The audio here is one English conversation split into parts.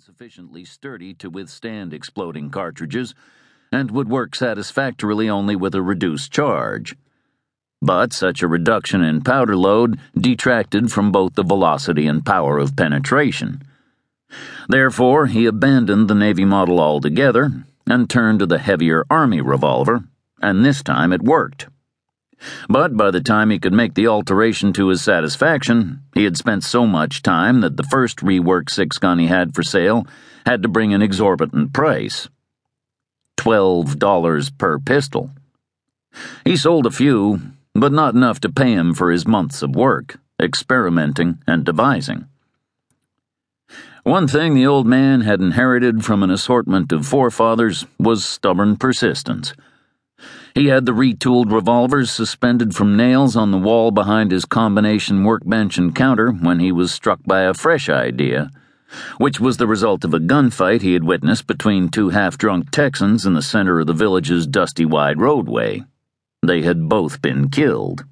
sufficiently sturdy to withstand exploding cartridges and would work satisfactorily only with a reduced charge. But such a reduction in powder load detracted from both the velocity and power of penetration. Therefore, he abandoned the Navy model altogether and turned to the heavier Army revolver, and this time it worked. But by the time he could make the alteration to his satisfaction, he had spent so much time that the first reworked six gun he had for sale had to bring an exorbitant price $12 per pistol. He sold a few, but not enough to pay him for his months of work, experimenting and devising. One thing the old man had inherited from an assortment of forefathers was stubborn persistence. He had the retooled revolvers suspended from nails on the wall behind his combination workbench and counter when he was struck by a fresh idea, which was the result of a gunfight he had witnessed between two half drunk Texans in the center of the village's dusty wide roadway. They had both been killed.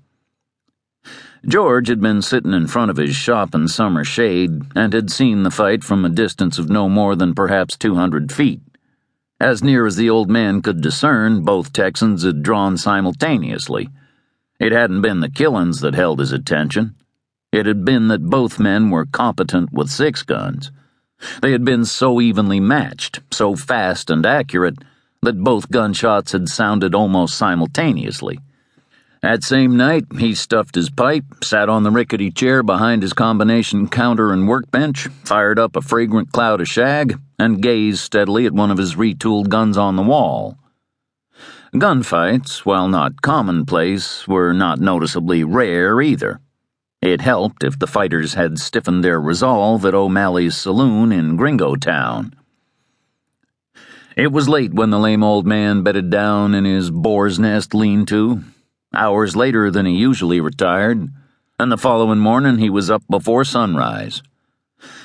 George had been sitting in front of his shop in summer shade and had seen the fight from a distance of no more than perhaps 200 feet. As near as the old man could discern, both Texans had drawn simultaneously. It hadn't been the killings that held his attention. It had been that both men were competent with six guns. They had been so evenly matched, so fast and accurate, that both gunshots had sounded almost simultaneously. That same night, he stuffed his pipe, sat on the rickety chair behind his combination counter and workbench, fired up a fragrant cloud of shag, and gazed steadily at one of his retooled guns on the wall. Gunfights, while not commonplace, were not noticeably rare either. It helped if the fighters had stiffened their resolve at O'Malley's saloon in Gringo Town. It was late when the lame old man bedded down in his boar's nest lean to, hours later than he usually retired, and the following morning he was up before sunrise.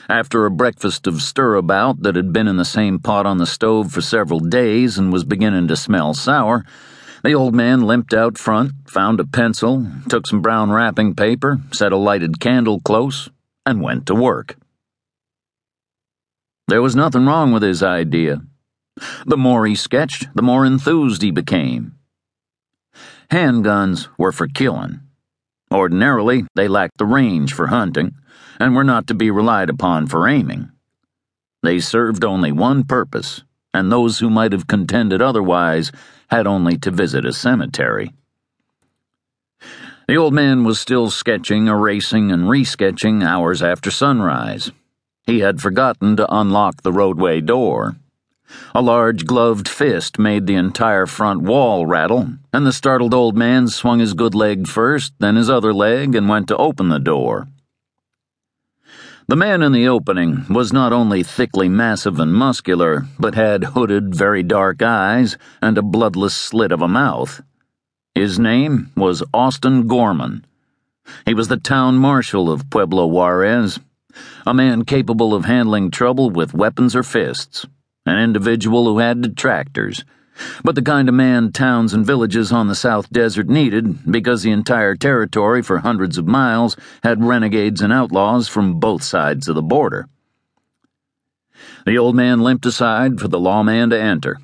After a breakfast of stirabout that had been in the same pot on the stove for several days and was beginning to smell sour, the old man limped out front, found a pencil, took some brown wrapping paper, set a lighted candle close, and went to work. There was nothing wrong with his idea. The more he sketched, the more enthused he became. Handguns were for killing. Ordinarily, they lacked the range for hunting, and were not to be relied upon for aiming. They served only one purpose, and those who might have contended otherwise had only to visit a cemetery. The old man was still sketching, erasing, and resketching hours after sunrise. He had forgotten to unlock the roadway door. A large gloved fist made the entire front wall rattle, and the startled old man swung his good leg first, then his other leg, and went to open the door. The man in the opening was not only thickly massive and muscular, but had hooded, very dark eyes and a bloodless slit of a mouth. His name was Austin Gorman. He was the town marshal of Pueblo Juarez, a man capable of handling trouble with weapons or fists an individual who had detractors, but the kind of man towns and villages on the South Desert needed because the entire territory for hundreds of miles had renegades and outlaws from both sides of the border. The old man limped aside for the lawman to enter.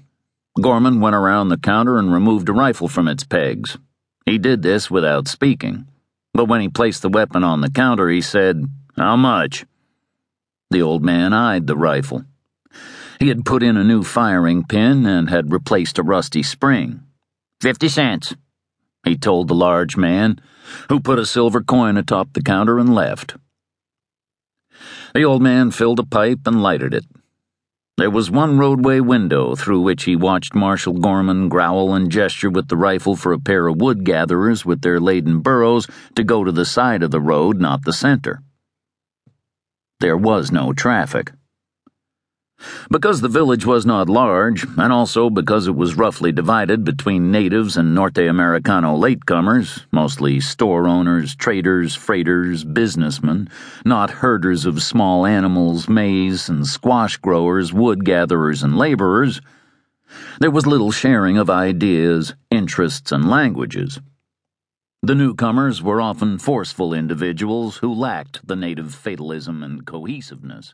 Gorman went around the counter and removed a rifle from its pegs. He did this without speaking, but when he placed the weapon on the counter, he said, How much? The old man eyed the rifle. He had put in a new firing pin and had replaced a rusty spring. Fifty cents, he told the large man, who put a silver coin atop the counter and left. The old man filled a pipe and lighted it. There was one roadway window through which he watched Marshal Gorman growl and gesture with the rifle for a pair of wood gatherers with their laden burros to go to the side of the road, not the center. There was no traffic. Because the village was not large, and also because it was roughly divided between natives and Norte Americano latecomers, mostly store owners, traders, freighters, businessmen, not herders of small animals, maize and squash growers, wood gatherers, and laborers, there was little sharing of ideas, interests, and languages. The newcomers were often forceful individuals who lacked the native fatalism and cohesiveness.